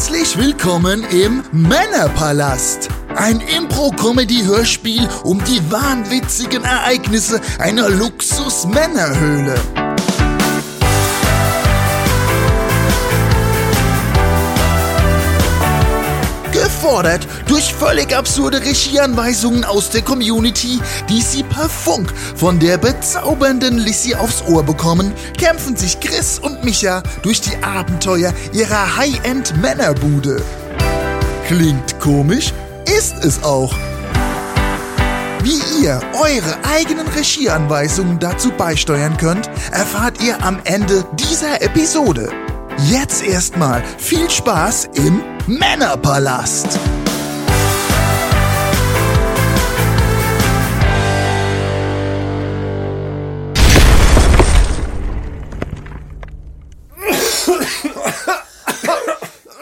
Herzlich willkommen im Männerpalast. Ein Impro-Comedy-Hörspiel um die wahnwitzigen Ereignisse einer Luxus-Männerhöhle. Gefordert durch völlig absurde Regieanweisungen aus der Community, die sie per Funk von der bezaubernden Lissy aufs Ohr bekommen, kämpfen sich Chris und Micha durch die Abenteuer ihrer High-End-Männerbude. Klingt komisch, ist es auch. Wie ihr eure eigenen Regieanweisungen dazu beisteuern könnt, erfahrt ihr am Ende dieser Episode. Jetzt erstmal viel Spaß im Männerpalast.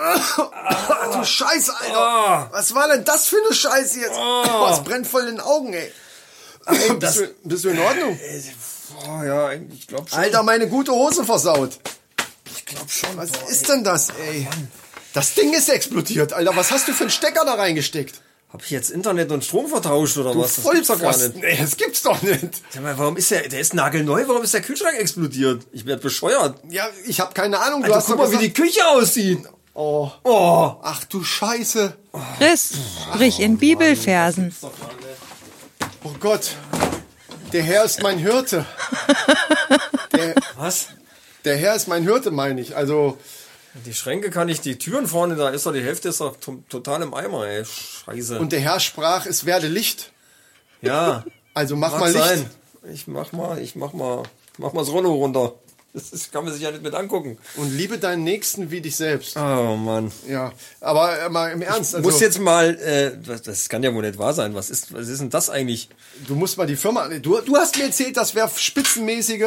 Ach du Scheiße, Alter. Was war denn das für eine Scheiße jetzt? Oh, es brennt voll in den Augen, ey. bist, du, bist du in Ordnung? Oh, ja, ich glaube schon. Alter, meine gute Hose versaut. Ich glaube schon. Was boah, ist ey. denn das, ey? Das Ding ist explodiert, Alter. Was hast du für einen Stecker da reingesteckt? Hab ich jetzt Internet und Strom vertauscht oder Du was? Das gibt's doch gar nicht. Ey, das gibt's doch nicht. Sag mal, warum ist der, der ist nagelneu, warum ist der Kühlschrank explodiert? Ich werd bescheuert. Ja, ich habe keine Ahnung. Du Alter, hast guck mal, wie gesagt- die Küche aussieht. Oh, Oh. ach du Scheiße. Chris, sprich in Bibelversen. Oh Gott. Der Herr ist mein Hirte. Der, Was? Der Herr ist mein Hirte, meine ich. Also, Die Schränke kann ich, die Türen vorne, da ist doch die Hälfte ist doch to total im Eimer, ey. Scheiße. und der Herr sprach, es werde Licht. ja. Also mach Mag mal Licht. sein. Ich mach mal, ich mach mal, mach mal das Rollo runter. Das ist, kann man sich ja nicht mit angucken. Und liebe deinen Nächsten wie dich selbst. Oh Mann. Ja, aber äh, mal im Ernst. Also, Muss jetzt mal, äh, das, das kann ja wohl nicht wahr sein. Was ist, was ist denn das eigentlich? du musst mal die Firma. Du, du hast mir erzählt, das wäre spitzenmäßige,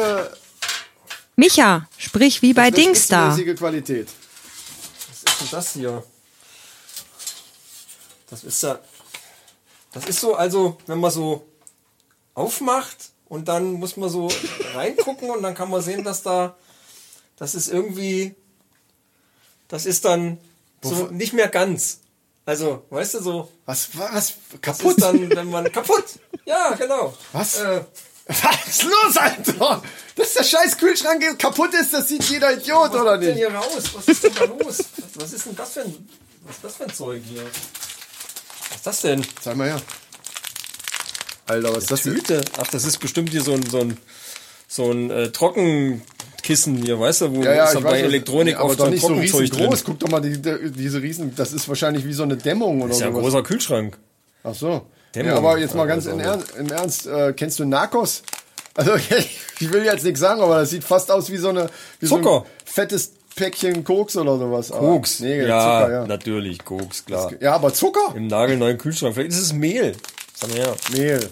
Micha, sprich wie bei Dings da. Qualität. Was ist denn das hier? Das ist ja, das ist so, also, wenn man so aufmacht und dann muss man so reingucken und dann kann man sehen, dass da, das ist irgendwie, das ist dann so nicht mehr ganz. Also, weißt du, so, Was war was? das Kaputt? ist dann, wenn man, kaputt! Ja, genau. Was? Äh, Was ist los, Alter? Dass der scheiß Kühlschrank kaputt ist, das sieht jeder Idiot, was oder kommt denn nicht? hier raus? Was ist denn da los? Was ist denn das für ein, was ist das für ein Zeug hier? Was ist das denn? Zeig mal her. Alter, was ist das denn? Tüte? Ach, das ist bestimmt hier so ein, so ein, so ein äh, Trockenkissen hier, weißt du, wo Ja, ja, ist bei weiß, was- Elektronik aber doch so ein nicht so Trockenzeug riesengroß. drin. Guck doch mal, die, die, diese Riesen, das ist wahrscheinlich wie so eine Dämmung oder Das ist ja ein sowas. großer Kühlschrank. Ach so. Dämmung. Ja, aber jetzt mal Ja, ganz in Ernst, im Ernst äh, kennst du Narcos? Also ich will jetzt nichts sagen, aber das sieht fast aus wie so eine wie So Zucker. ein fettes Päckchen Koks oder sowas. Aber- Koks. Nee, ja, Zucker, ja. natürlich, Koks, klar. Ja, aber Zucker? Im nagelneuen Kühlschrank. Vielleicht ist es Mehl. Sag mal her. Mehl.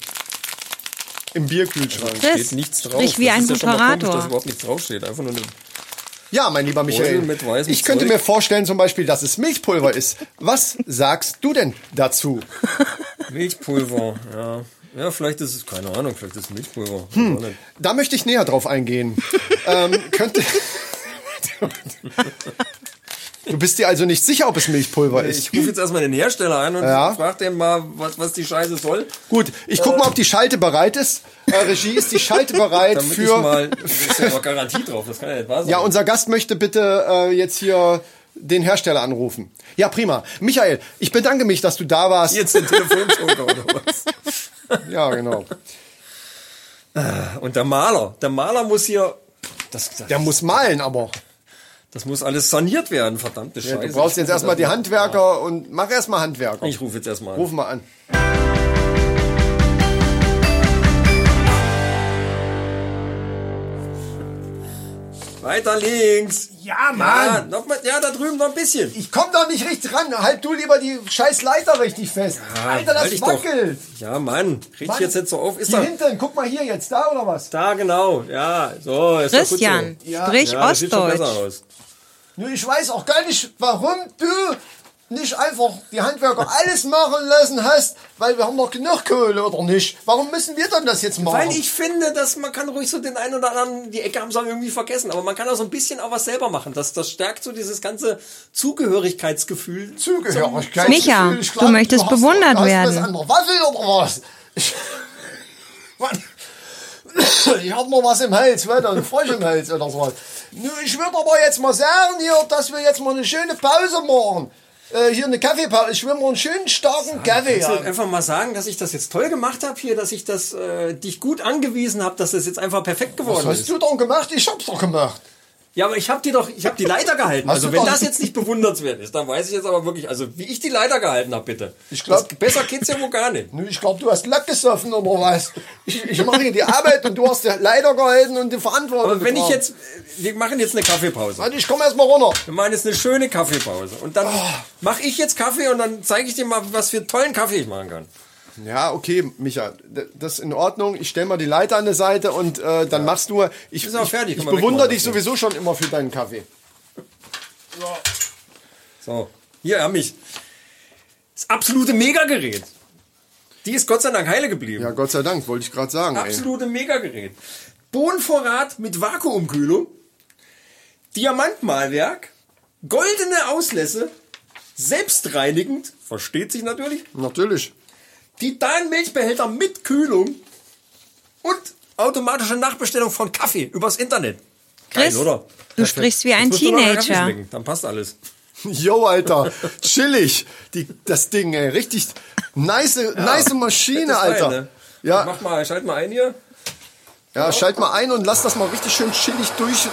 Im Bierkühlschrank. Chris, Steht nichts drauf. sprich wie Das ein ist ja Moderator. Komisch, dass überhaupt nichts draufsteht. Einfach nur eine Ja, mein lieber Michael. Ich könnte Zeug. mir vorstellen zum Beispiel, dass es Milchpulver ist. Was sagst du denn dazu? Milchpulver. Ja. ja, vielleicht ist es, keine Ahnung, vielleicht ist es Milchpulver. Hm. Da möchte ich näher drauf eingehen. ähm, könnte. du bist dir also nicht sicher, ob es Milchpulver ist. Ich rufe jetzt erstmal den Hersteller ein und Ja. frag den mal, was, was die Scheiße soll. Gut, ich guck mal, ob die Schalte bereit ist. Äh, Regie, ist die Schalte bereit Damit ich für. mal, da ist ja noch Garantie drauf, das kann ja nicht wahr sein. Ja, unser Gast möchte bitte äh, jetzt hier den Hersteller anrufen. Ja, prima. Michael, ich bedanke mich, dass du da warst. Jetzt den Telefonjoker oder was? Ja, genau. Und der Maler, der Maler muss hier, das, das, Der muss malen, aber. das muss alles saniert werden, verdammte Ja, Scheiße. du brauchst jetzt erstmal die Handwerker und mach erstmal Handwerker. Ich rufe jetzt erstmal an. Ruf mal an. Weiter links. Ja, Ja, noch mal, ja, da drüben noch ein bisschen. Ich komm doch nicht richtig ran. Halt du lieber die scheiß Leiter richtig fest. Alter, das halt dich doch. wackelt. Ja, Mann, krieg ich Mann, jetzt nicht so auf. Ist Hier da, hinten, guck mal hier jetzt, da oder was? da genau. Ja, so, ist doch gut Christian, so. Ja. sprich Ja, das sieht schon besser Ostdeutsch. aus. Nur ich weiß auch gar nicht, warum du nicht einfach die Handwerker alles machen lassen hast, weil wir haben noch genug Kohle oder nicht? Warum müssen wir dann das jetzt machen? Weil ich finde, dass man kann ruhig so den einen oder anderen, die Ecke haben sie irgendwie vergessen, aber man kann auch so ein bisschen auch was selber machen. Das, das stärkt so dieses ganze Zugehörigkeitsgefühl. Zugehörigkeit. Micha, Ich du möchtest hast- bewundert hast werden. Was an der Waffel oder was? Ich, Mann. ich hab noch was im Hals, weiter, ein Frosch im Hals oder sowas. Nun, ich würde aber jetzt mal sagen hier, dass wir jetzt mal eine schöne Pause machen. Äh, hier eine Kaffeepause. Ich will mal einen schönen starken Kaffee Kannst du haben. einfach mal sagen, dass ich das jetzt toll gemacht habe hier, dass ich das äh, dich gut angewiesen habe, dass das jetzt einfach perfekt Was geworden hast ist. du denn gemacht? Ich hab's doch gemacht. Ja, aber ich habe die doch, ich habe die Leiter gehalten. Hast Also wenn das jetzt nicht bewundernswert ist, dann weiß ich jetzt aber wirklich, also wie ich die Leiter gehalten habe, bitte. Ich glaub- Das- besser geht's ja wohl gar nicht. Nun, ich glaube, du hast Lack gesoffen oder was. Ich, ich mache hier die Arbeit und du hast die Leiter gehalten und die Verantwortung. Aber wenn ich getragen. jetzt, wir machen jetzt eine Kaffeepause. Warte, ich komme erst mal runter. Wir machen jetzt eine schöne Kaffeepause und dann mache ich jetzt Kaffee und dann zeige ich dir mal, was für tollen Kaffee ich machen kann. Ja, okay, Micha, das ist in Ordnung. Ich stell mal die Leiter an die Seite und äh, dann machst du. Ich, Ist auch ich, fertig, ich wir bewundere dich sowieso schon immer für deinen Kaffee. So, hier haben mich. Das absolute Megagerät. Die ist Gott sei Dank heile geblieben. Ja, Gott sei Dank, wollte ich gerade sagen. Ey. Absolute Megagerät. Bohnenvorrat mit Vakuumkühlung, Diamantmalwerk, goldene Auslässe, selbstreinigend, versteht sich natürlich, Natürlich. Titan-Milchbehälter mit Kühlung und automatische Nachbestellung von Kaffee übers Internet. Chris, du sprichst wie ein Jetzt musst du noch einen Kaffee Teenager. Dann passt alles. Jo, Alter, chillig. Die, das Ding, ey, richtig nice, nice Maschine, Alter. Teil, ne? Ja, Mach mal, schalt mal ein hier. ja, schalt mal ein und lass das mal richtig schön chillig durchrieseln,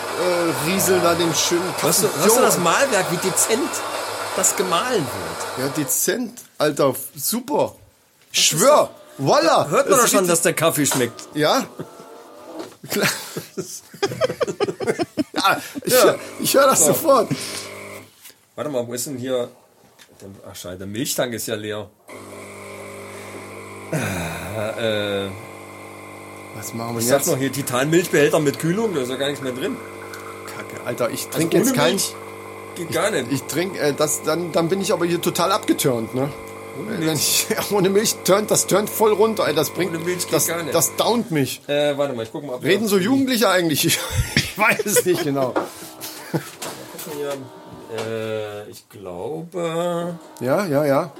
äh, rieseln, da den schönen Kaffee. Hast du, hast du das Malwerk, wie dezent das gemahlen wird? Ja, dezent, Alter, super. Ich schwör, voila. Hört man doch schon, dass der Kaffee schmeckt. Ja? Klar. ja, ich, ich höre das sofort. Warte mal, wo ist denn hier... Ach scheiße, der Milchtank ist ja leer. Äh, Was machen wir ich sag jetzt? noch hier Titan-Milchbehälter mit Kühlung, da ist ja gar nichts mehr drin. Kacke, Alter, ich trinke Also jetzt kein... Milch Geht gar nicht. Ich trinke, äh, das, dann, dann bin ich aber hier total abgeturnt, ne? Ohne Milch turnt, das turnt voll runter, ey, das bringt, Ohne Milch geht das, gar nicht. das downt mich. Äh, warte mal, ich guck mal. Wir- Reden so Jugendliche eigentlich? Ich, ich weiß es nicht genau. Äh, ich glaube, Ja, ja, ja.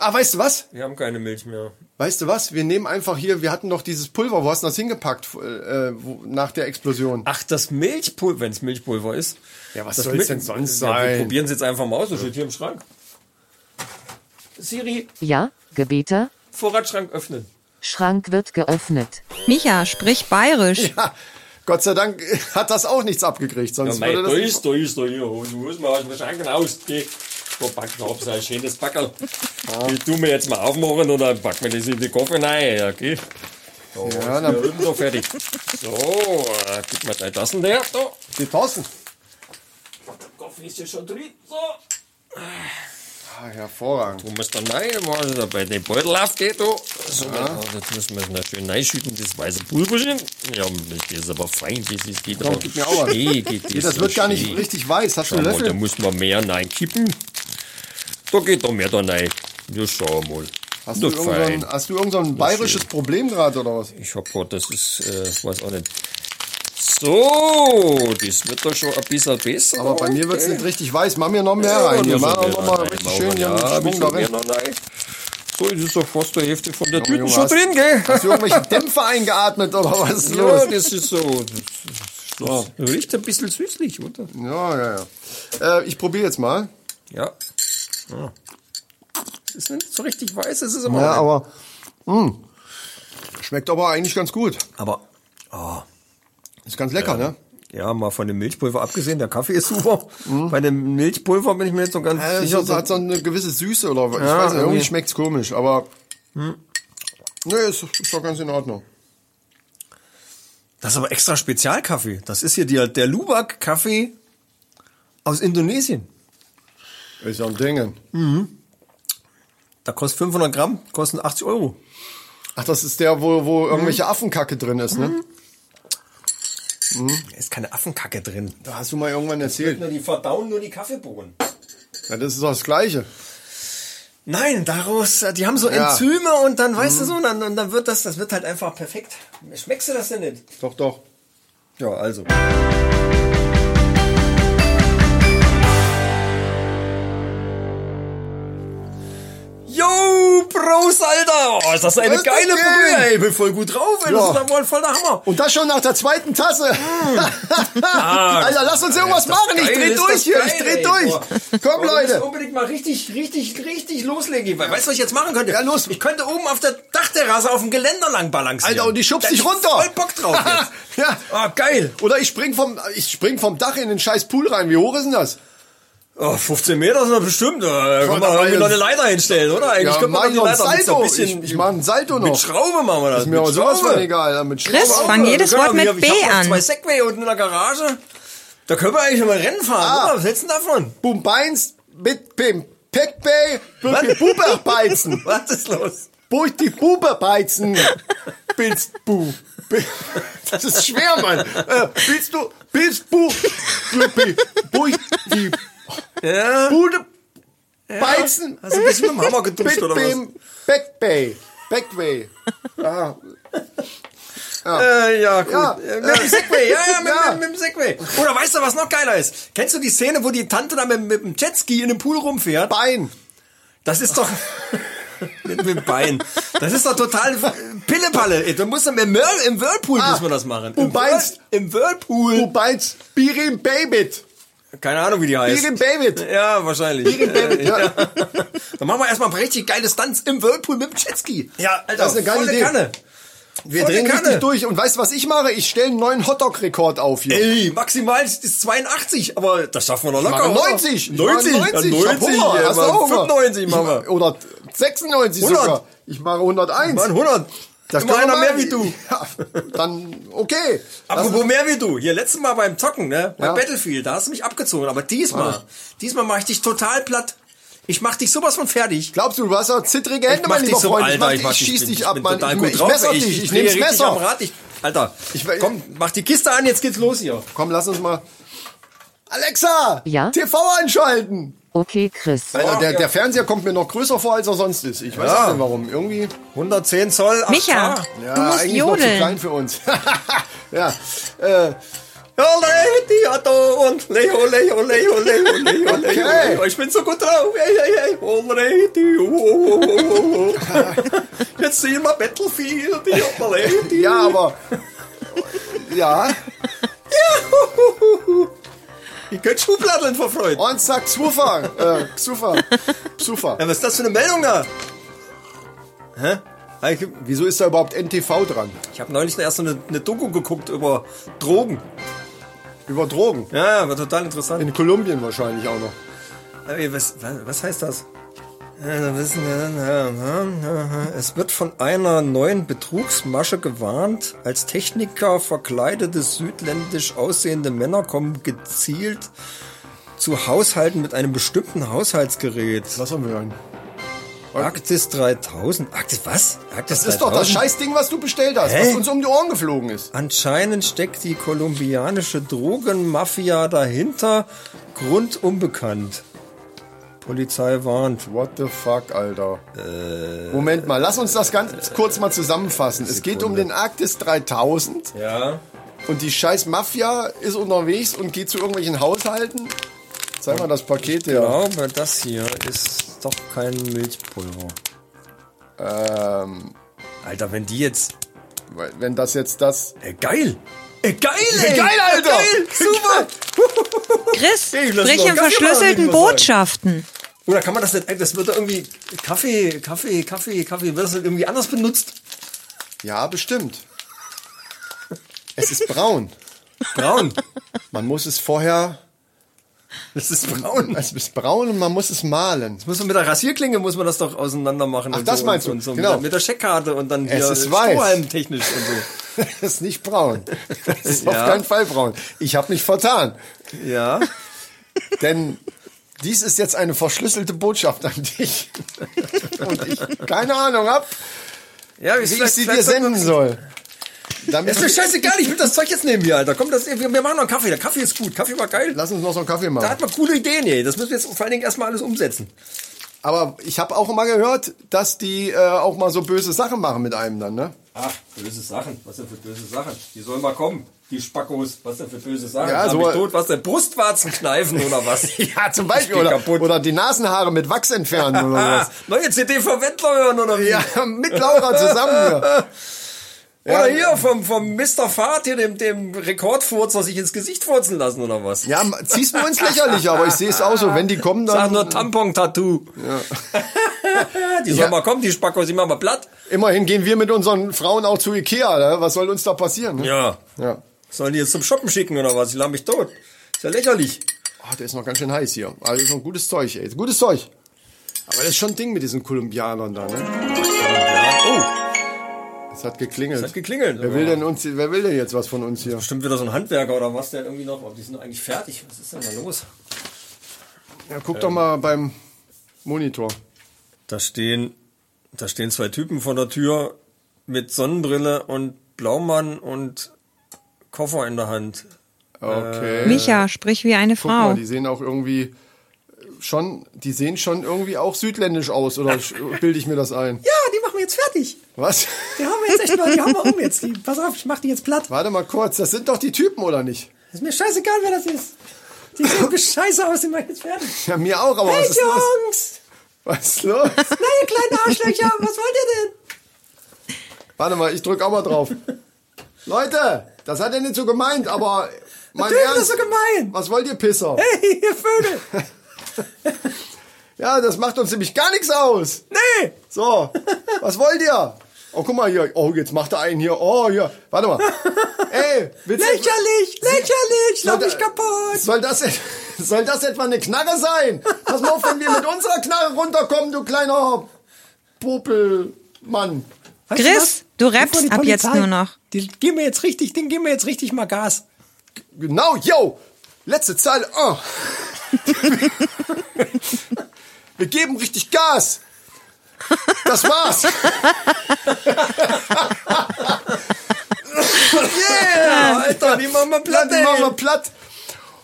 Ah, weißt du was? wir haben keine Milch mehr. Weißt du was? Wir nehmen einfach hier, wir hatten doch dieses Pulver, wo hast du das hingepackt äh, wo, nach der Explosion? Ach, das Milchpulver, wenn es Milchpulver ist. Ja, was soll's Mil- denn sonst Ja, wir sein? probieren es jetzt einfach mal aus. Das steht hier im Schrank. Siri, Ja, Gebete? Vorratsschrank öffnen. Schrank wird geöffnet. Micha, sprich bayerisch. Ja, Gott sei Dank hat das auch nichts abgekriegt, Ja, sonst mei, würde da das ist, da ist, da hier. Du musst mal aus dem Schrank raus. Geh. Da pack ich hab so ein schönes Backerl. Ich tu mir jetzt mal aufmachen und dann pack mir das in die Koffer rein. Okay. So, Ja, ja, dann- dann so fertig. So, äh, gib mir drei Tassen der. Da. die Thorsten. Kaffee ist ja schon drin. So. Ah, hervorragend. Du musst dann rein, da bei dem Beutel aufgeht. Da. So, Jetzt müssen wir es noch schön reinschütten, das weiße Pulverchen. Ja, das ist aber fein, das ist geht Komm, gib mir auch was. schnell, geht Nee, das so wird gar nicht schnell. richtig weiß. Hast du einen mal, da Löffel? muss man mehr reinkippen. Da geht doch mehr da rein. Ja, schau mal. Hast du, so ein, hast du irgend so ein bayerisches Problem gerade oder was? Ich hab grad, das ist, äh, weiß auch nicht. So, das wird doch schon ein bisschen besser. Aber bei mir wird es nicht richtig weiß. Mach mir noch mehr rein. Hier, mach noch mal richtig schön hier ja, Schwung noch rein. So, das ist doch fast die Hälfte von der Tüte schon drin, gell? Hast du irgendwelche Dämpfe eingeatmet oder was ist Ja, los? das ist so. Das, das riecht ein bisschen süßlich, oder? Ja, ja, ja. Äh, ich probiere jetzt mal. Ja. ja. Es ist nicht so richtig weiß, es ist aber. Ja, aber mh, schmeckt aber eigentlich ganz gut. aber oh, Ist ganz lecker, ne? ja, mal von dem Milchpulver abgesehen, der Kaffee ist super. Bei dem Milchpulver bin ich mir jetzt so ganz Äh, sicher. so, hat so eine gewisse Süße oder ich Ja, weiß nicht, irgendwie schmeckt's komisch, aber nee, ist, ist doch ganz in Ordnung. Das ist aber extra Spezialkaffee. Das ist hier der, der Lubak-Kaffee aus Indonesien. Ist ja ein Ding. Da kostet 500 Gramm, kosten 80 Euro. Ach, das ist der, wo, wo irgendwelche Affenkacke drin ist, ne? Da ist keine Affenkacke drin. Da hast du mal irgendwann erzählt. Nur die verdauen nur die Kaffeebohnen. Ja, das ist doch das Gleiche. Nein, daraus, äh, die haben so Ja. Enzyme und dann, weißt du so, dann, und dann wird das, das wird halt einfach perfekt. Schmeckst du das denn nicht? Doch, doch. Ja, also. Oh, ist das eine Was ist geile das? Brühe, ey. Ich bin voll gut drauf, ey. Das Ja. ist doch wohl voll der Hammer. Und das schon nach der zweiten Tasse. Alter, lass uns irgendwas Ist das machen. Ich dreh ist durch das hier. Ich dreh ey. durch. Boah. Komm, Aber wir müssen Leute. unbedingt mal richtig, richtig, richtig loslegen. Weißt du, was ich jetzt machen könnte? Ja, los. Ich könnte oben auf der Dachterrasse auf dem Geländer lang balancieren. Alter, und die schubst Da dich hätte ich runter. Voll Bock drauf jetzt. ja. Ah, geil. Oder ich spring vom, ich spring vom Dach in den scheiß Pool rein. Wie hoch ist denn das? Oh, 15 Meter sind das bestimmt. Da kann man irgendwie noch eine Leiter hinstellen, oder? Eigentlich Ja, könnte mach man noch ein Leiter mit Salto. ein bisschen. Ich, ich mach einen Salto mit noch. Schraube machen wir das. Ist mir mit aber sowas von egal. Mit Chris, Schraube. fang jedes Wir Wort auch- mit B an. zwei Segway unten in der Garage. Da können wir eigentlich mal Rennen fahren, Ah. oder? Was hältst du denn davon? Boom Beins mit Pim. Peckbay. Buberbeizen. Was ist los? Buch die Buberbeizen. Billst bu. Bi- Das ist schwer, Mann. Äh, Billst du, billst bu. Bubi. Ja. Bude. Beizen. Hast du ein bisschen mit dem Hammer geduscht, oder was? Backbay. Backway. Ah, Äh, ja, gut. Ja, Äh, mit dem Segway, ja, ja, mit, Ja. Mit, mit dem Segway. Oder weißt du, was noch geiler ist? Kennst du die Szene, wo die Tante da mit, mit dem Jetski in dem Pool rumfährt? Bein. Das ist doch... mit dem Bein. Das ist doch total Pillepalle. Du musst im, Whirl- im Whirlpool Ah, muss man das machen. du Im, Whirl- Im Whirlpool. Wobei Birim Babit. Keine Ahnung, wie die heißt. Birim Babit. Ja, wahrscheinlich. Birim Babit, ja. Dann machen wir erstmal ein richtig geile Stunts im Whirlpool mit dem Jetski. Ja, Alter, das ist eine geile volle Idee. Kanne. Wir Volle drehen Kanne. richtig durch. Und weißt du, was ich mache? Ich stelle einen neuen Hotdog-Rekord auf hier. Ey, maximal ist 82, aber das schaffen wir noch locker. mache oder? 90. Ich 90, mache 90. Ich hab 90, Hunger. ja, Hast du auch Hunger? 95 Ich machen mach- wir. Oder 96 100. sogar. Ich mache 101. Mann, 100. Das Immer einer mehr wie du. Ja, dann, okay. Apropos mehr wie du. Hier letztes Mal beim Zocken, ne? Bei Ja. Battlefield, da hast du mich abgezogen. Aber diesmal, diesmal mache ich dich total platt. Ich mach dich sowas von fertig. Glaubst du, du hast ja zittrige Ich Hände, mein dich lieber so, Freund. Alter, ich, mach ich, ich schieß bin- dich ich ab, bin Mann. total Ich, gut ich drauf. messer Ich- dich. ich Ich drehe nehme das richtig am Messer. Rad. Ich, Alter, Ich- komm, mach die Kiste an, jetzt geht's los hier. Komm, lass uns mal. Alexa! Ja? TV einschalten! Okay, Chris. Alter, der, der Fernseher kommt mir noch größer vor, als er sonst ist. Ich weiß Ja. nicht warum. Irgendwie. 110 Zoll. 8K. Micha, Ja, du musst eigentlich noch zu jodeln. klein für uns. ja. Äh, Theater und Leo, Leo, Leo, Leo, Leo, Okay. Leo. Ich bin so gut drauf. Ey, ey, ey. Already. Oh, oh, oh, oh, oh. Jetzt sehen wir Battlefield. Already. ja, aber. Ja. Ich könnte Schubladeln vor Freude. Und sagt Xufa. Äh, Xufa. Xufa. Ja, was ist das für eine Meldung da? Hä? Ich, Wieso ist da überhaupt NTV dran? ich habe neulich erst so eine, eine Doku geguckt über Drogen. Über Drogen. Ja, war total interessant. In Kolumbien wahrscheinlich auch noch. Ey, was, was, was heißt das? Es wird von einer neuen Betrugsmasche gewarnt. Als Techniker verkleidete südländisch aussehende Männer kommen gezielt zu Haushalten mit einem bestimmten Haushaltsgerät. Lass mal hören. Arktis 3000. Arktis was? Arktis Das ist doch das Scheißding, was du bestellt hast, Hä? was uns um die Ohren geflogen ist. Anscheinend steckt die kolumbianische Drogenmafia dahinter. Grund unbekannt. Polizei warnt. What the fuck, Alter. Moment mal, lass uns das ganz kurz mal zusammenfassen. Es geht um den Arktis 3000 Ja. und die scheiß Mafia ist unterwegs und geht zu irgendwelchen Haushalten. Zeig mal das Paket Ich her. glaube, das hier ist doch kein Milchpulver. Ähm, Alter, wenn die jetzt. wenn das jetzt das... Ey, geil! Ey, geil, ey! Geil, Alter! Geil, super! Chris, sprich in verschlüsselten ich. Botschaften. Oder kann man das nicht. ey, Das wird irgendwie. Kaffee, Kaffee, Kaffee, Kaffee. Wird das nicht irgendwie anders benutzt? Ja, bestimmt. Es ist braun. Braun. Man muss es vorher... Das ist braun. Es ist braun und man muss es malen. Muss man mit der Rasierklinge muss man das doch auseinander machen. Ach, das so, meinst du, und so genau. mit, der, mit der Scheckkarte und dann Es hier ist weiß. Strohhalmtechnisch und so. Es ist nicht braun. Es ist Ja. auf keinen Fall braun. Ich habe mich vertan. Ja. Denn dies ist jetzt eine verschlüsselte Botschaft an dich. Und ich keine Ahnung hab, Ja, wie ich sie dir senden soll. Dann ist mir scheißegal, ich will das Zeug jetzt nehmen hier, Alter. Komm, das, wir, machen noch einen Kaffee. Der Kaffee ist gut. Kaffee war geil. Lass uns noch so einen Kaffee Da machen. hat man coole Ideen, ey. Das müssen wir jetzt vor allen Dingen erstmal alles umsetzen. Aber ich habe auch immer gehört, dass die äh, auch mal so böse Sachen machen mit einem dann, ne? Ach, böse Sachen. Was denn für böse Sachen? Die sollen mal kommen. Die Spackos. Was denn für böse Sachen? Ja, so- tot. Was denn? Brustwarzen kneifen oder was? Ja, zum Beispiel. Oder, kaputt. oder die Nasenhaare mit Wachs entfernen oder sowas. neue CD von Wendler hören oder wie? Ja, mit Laura zusammen. Oder hier vom, vom Mr. Fahrt hier, dem, dem Rekordfurzer, sich ins Gesicht furzen lassen oder was? Ja, ziehst du ins Lächerliche, aber ich sehe es auch so, wenn die kommen, Sag dann nur Tampon-Tattoo. die sollen Ja. mal kommen, die Spackos, die machen mal platt. immerhin gehen wir mit unseren Frauen auch zu Ikea. Ne? Was soll uns da passieren? Ne? Ja. ja. Sollen die jetzt zum Shoppen schicken oder was? Die lachen mich tot. Ist ja lächerlich. Ah, der ist noch ganz schön heiß hier. Also ist noch ein gutes Zeug, ey. Gutes Zeug. Aber das ist schon ein Ding mit diesen Kolumbianern da, ne? Oh, Es hat geklingelt. hat geklingelt. Wer will denn uns, wer will denn jetzt was von uns hier? Bestimmt wieder so ein Handwerker oder was, der irgendwie noch, aber die sind doch eigentlich fertig. Was ist denn da los? Ja, guck doch mal beim Monitor. Da stehen, da stehen zwei Typen vor der Tür mit Sonnenbrille und Blaumann und Koffer in der Hand. Okay. Micha, sprich wie eine Guck mal, Frau. die sehen auch irgendwie schon, die sehen schon irgendwie auch südländisch aus, oder bilde ich mir das ein? Ja, die machen wir jetzt fertig. Was? Die haben wir jetzt echt mal, die haben wir um jetzt. Die, pass auf, ich mach die jetzt platt. Warte mal kurz, das sind doch die Typen, oder nicht? Ist mir scheißegal, wer das ist. Die sehen scheiße aus, die machen jetzt fertig. Ja, mir auch, aber Hey was ist los? Jungs! Was ist los? Na, ihr kleinen Arschlöcher, was wollt ihr denn? Warte mal, ich drück auch mal drauf. Leute, das hat er nicht so gemeint, aber mein Natürlich Ernst, ist das so gemein. was wollt ihr Pisser? Hey, ihr Vögel! Ja, das macht uns nämlich gar nichts aus. Nee! So, was wollt ihr? Oh, guck mal hier. Oh, jetzt macht er einen hier. Oh, hier. Warte mal. Ey, willst du... Lächerlich, lächerlich, lauf mich kaputt. Soll das, soll das etwa eine Knarre sein? Pass mal auf, wenn wir mit unserer Knarre runterkommen, du kleiner Popelmann. Weißt Chris, du was? rappst die ab jetzt nur noch. Die geben mir jetzt richtig, den geben wir jetzt richtig mal Gas. Genau, yo. Letzte Zeile. Oh. Wir geben richtig Gas. Das war's. Yeah, Alter, die machen wir platt, Dann machen wir platt.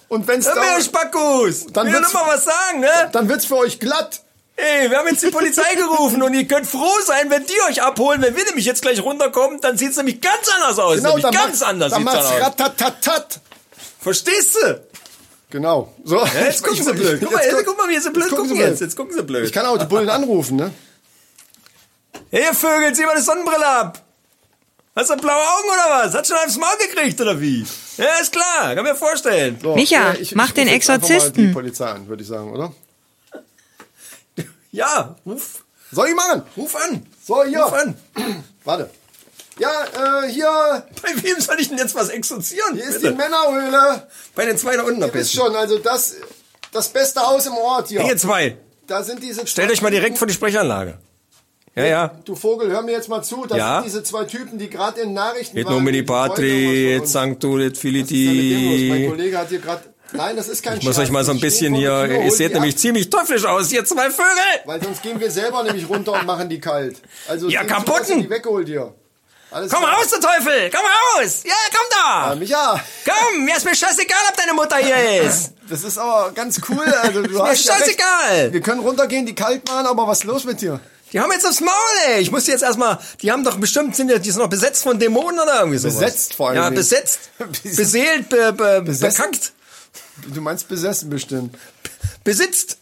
Und wenn's Hör mir, da, Spackos. Dann wird's- noch mal was sagen, ne? dann wird's für euch glatt. Ey, wir haben jetzt die Polizei gerufen und ihr könnt froh sein, wenn die euch abholen. Wenn wir nämlich jetzt gleich runterkommen, dann sieht's nämlich ganz anders aus. Genau, nämlich dann ganz macht's, anders dann sieht's macht's dann aus. ratatatat. Verstehst du? Genau. So. Ja, jetzt gucken sie blöd. Guck mal, jetzt jetzt, guck mal, wie sie blöd gucken gucken sie blöd. jetzt. Jetzt gucken sie blöd. Ich kann auch die Bullen anrufen, ne? Hey, ihr Vögel, zieh mal die Sonnenbrille ab. Hast du blaue Augen oder was? Hat schon aufs Maul gekriegt oder wie? Ja, ist klar, kann mir vorstellen. So, Micha, äh, mach den ruf jetzt einfach mal Exorzisten. die Polizei an, würde ich sagen, oder? Ja, ruf, Soll ich machen? ruf an. So, hier. Ruf an. Warte. Ja, äh, hier, Bei wem soll ich denn jetzt was exorzieren? hier ist Bitte. die Männerhöhle. Bei den zwei da unten am wisst besten. schon, also das, das beste Haus im Ort hier. Hey, ihr zwei, Da sind diese stellt euch mal direkt vor die Sprechanlage. Ja, ja. Du Vogel, hör mir jetzt mal zu. Das Ja? sind diese zwei Typen, die gerade in Nachrichten Et waren. nomini Patri, et ist los? Mein filiti. Kollege hat hier gerade... Nein, das ist kein Ich muss euch mal so ein bisschen hier, ihr seht nämlich ziemlich teuflisch aus, ihr zwei Vögel. Weil sonst gehen wir selber nämlich runter und machen die kalt. Also Ja, kaputten! ihr die weggeholt hier. Alles Komm klar. raus, du Teufel, komm raus. Ja, komm Ja, da. Micha, Komm, mir ist mir scheißegal, ob deine Mutter hier ist. das ist aber ganz cool. Also, du Mir hast ja scheißegal. Wir können runtergehen, die kalt machen, aber was ist los mit dir? Die haben jetzt aufs Maul, ey. Ich muss jetzt erstmal, die haben doch bestimmt, sind ja, die sind noch besetzt von Dämonen oder irgendwie sowas. Besetzt vor allem. Ja, besetzt. Beseelt, be, be, Besessen? bekackt, Du meinst besessen bestimmt. besitzt.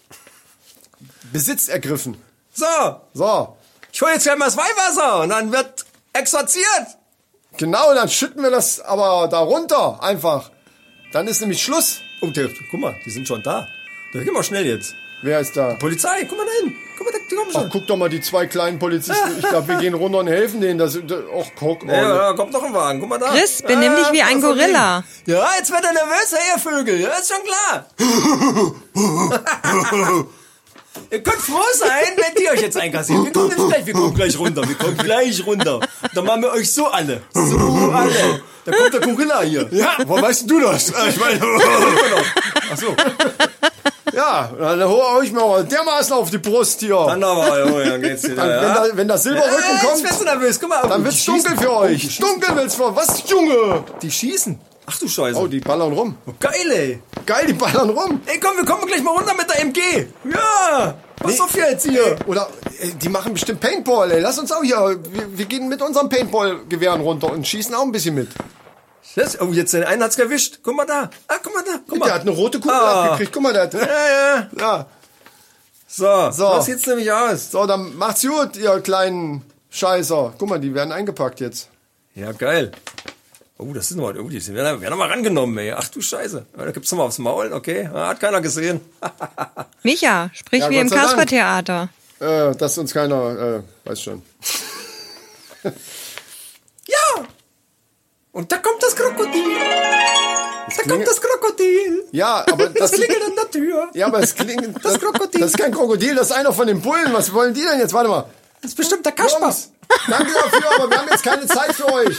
Besitz ergriffen. So, So, ich hole jetzt gleich mal das Weihwasser und dann wird exorziert. genau, dann schütten wir das aber da runter einfach. Dann ist nämlich Schluss. Oh, der, guck mal, die sind schon da. Da geh mal schnell jetzt. Wer ist da? Polizei, guck mal da hin. Guck mal, die kommen Ach, schon. guck doch mal die zwei kleinen Polizisten. Ich glaube, wir gehen runter und helfen denen. Das, ach, guck. Oh, Ja, da kommt noch ein Wagen. Guck mal da. Chris, benimm dich wie ein. Gorilla. Ja, jetzt wird er nervös, hey, ihr Vögel. Ja, ist schon klar. ihr könnt froh sein, wenn die euch jetzt einkassieren. Wir kommen jetzt gleich, wir kommen gleich runter. Wir kommen gleich runter. Dann machen wir euch so alle. So alle. Da kommt der Gorilla hier. Ja, woher weißt du das? Ich meine, Ach so. ja, Ja, dann hau ich mir aber dermaßen auf die Brust hier. Dann aber, oh, dann geht's wieder. Dann, ja. wenn, da, wenn das Silberrücken Äh, jetzt kommt, du nervös. Guck mal, dann oh, wird's die schießen. dunkel für Oh, euch. schießen. Dunkel wird's für was, Junge? Die schießen. Ach du Scheiße. Oh, die ballern rum. Geil, ey. Geil, die ballern rum. Ey, komm, wir kommen gleich mal runter mit der MG. Ja. Pass auf jetzt hier. Oder äh, die machen bestimmt Paintball, ey. Lass uns auch hier. Wir, wir gehen mit unserem Paintball-Gewehren runter und schießen auch ein bisschen mit. Das, oh, jetzt den einen hat's erwischt. Guck mal da. Ah, guck mal da. Guck mal. Der hat eine rote Kugel Ah. abgekriegt. Guck mal, der hat. Ja, ja. Ja. So, So. so. das sieht's nämlich aus. So, dann macht's gut, ihr kleinen Scheißer. Guck mal, die werden eingepackt jetzt. Ja, geil. Oh, das ist noch, oh, die sind- werden, werden noch mal rangenommen, ey. Ach du Scheiße. Da gibt's noch mal aufs Maul, okay. Ah, Hat keiner gesehen. Micha, sprich Ja, wie im. Kaspertheater. Äh, dass uns keiner, äh, weiß schon. Und da kommt das Krokodil. Da kommt das Krokodil. Ja, aber Das das, klingelt an der Tür. ja, aber es klingt, Das Krokodil. Das ist kein Krokodil, das ist einer von den Bullen. Was wollen die denn jetzt? Warte mal. Das ist bestimmt der Kasper. Jungs, danke dafür, aber wir haben jetzt keine Zeit für euch.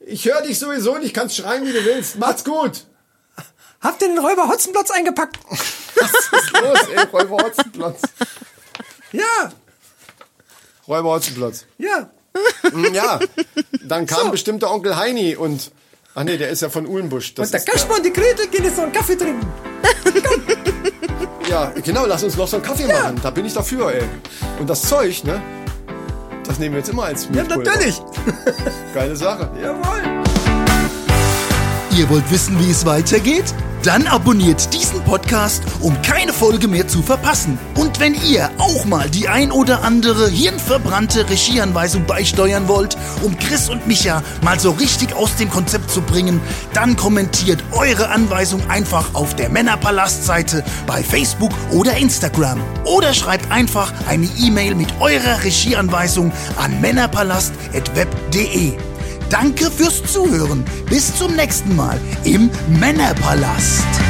Ich höre dich sowieso nicht, kannst schreien, wie du willst. Macht's gut. Habt ihr den Räuber Hotzenplotz eingepackt? Was ist los, ey? Räuber Hotzenplatz. Ja. Räuber Hotzenplatz. Ja. Hm, Ja, dann kam bestimmt der Onkel Heini und... Ach nee, der ist ja von Uhlenbusch. Das Und der ist Kasper und die Gretel gehen jetzt noch einen Kaffee trinken. Ja, genau, lass uns noch so einen Kaffee machen. Da bin ich dafür, ey. Und das Zeug, ne? Das nehmen wir jetzt immer als Ja, Milchpulver. natürlich. Geile Sache. Jawohl. Ihr wollt wissen, wie es weitergeht? Dann abonniert diesen Podcast, um keine Folge mehr zu verpassen. Und wenn ihr auch mal die ein oder andere hirnverbrannte Regieanweisung beisteuern wollt, um Chris und Micha mal so richtig aus dem Konzept zu bringen, dann kommentiert eure Anweisung einfach auf der Männerpalast-Seite bei Facebook oder Instagram. Oder schreibt einfach eine E-Mail mit eurer Regieanweisung an männerpalast.web.de. Danke fürs Zuhören. Bis zum nächsten Mal im Männerpalast.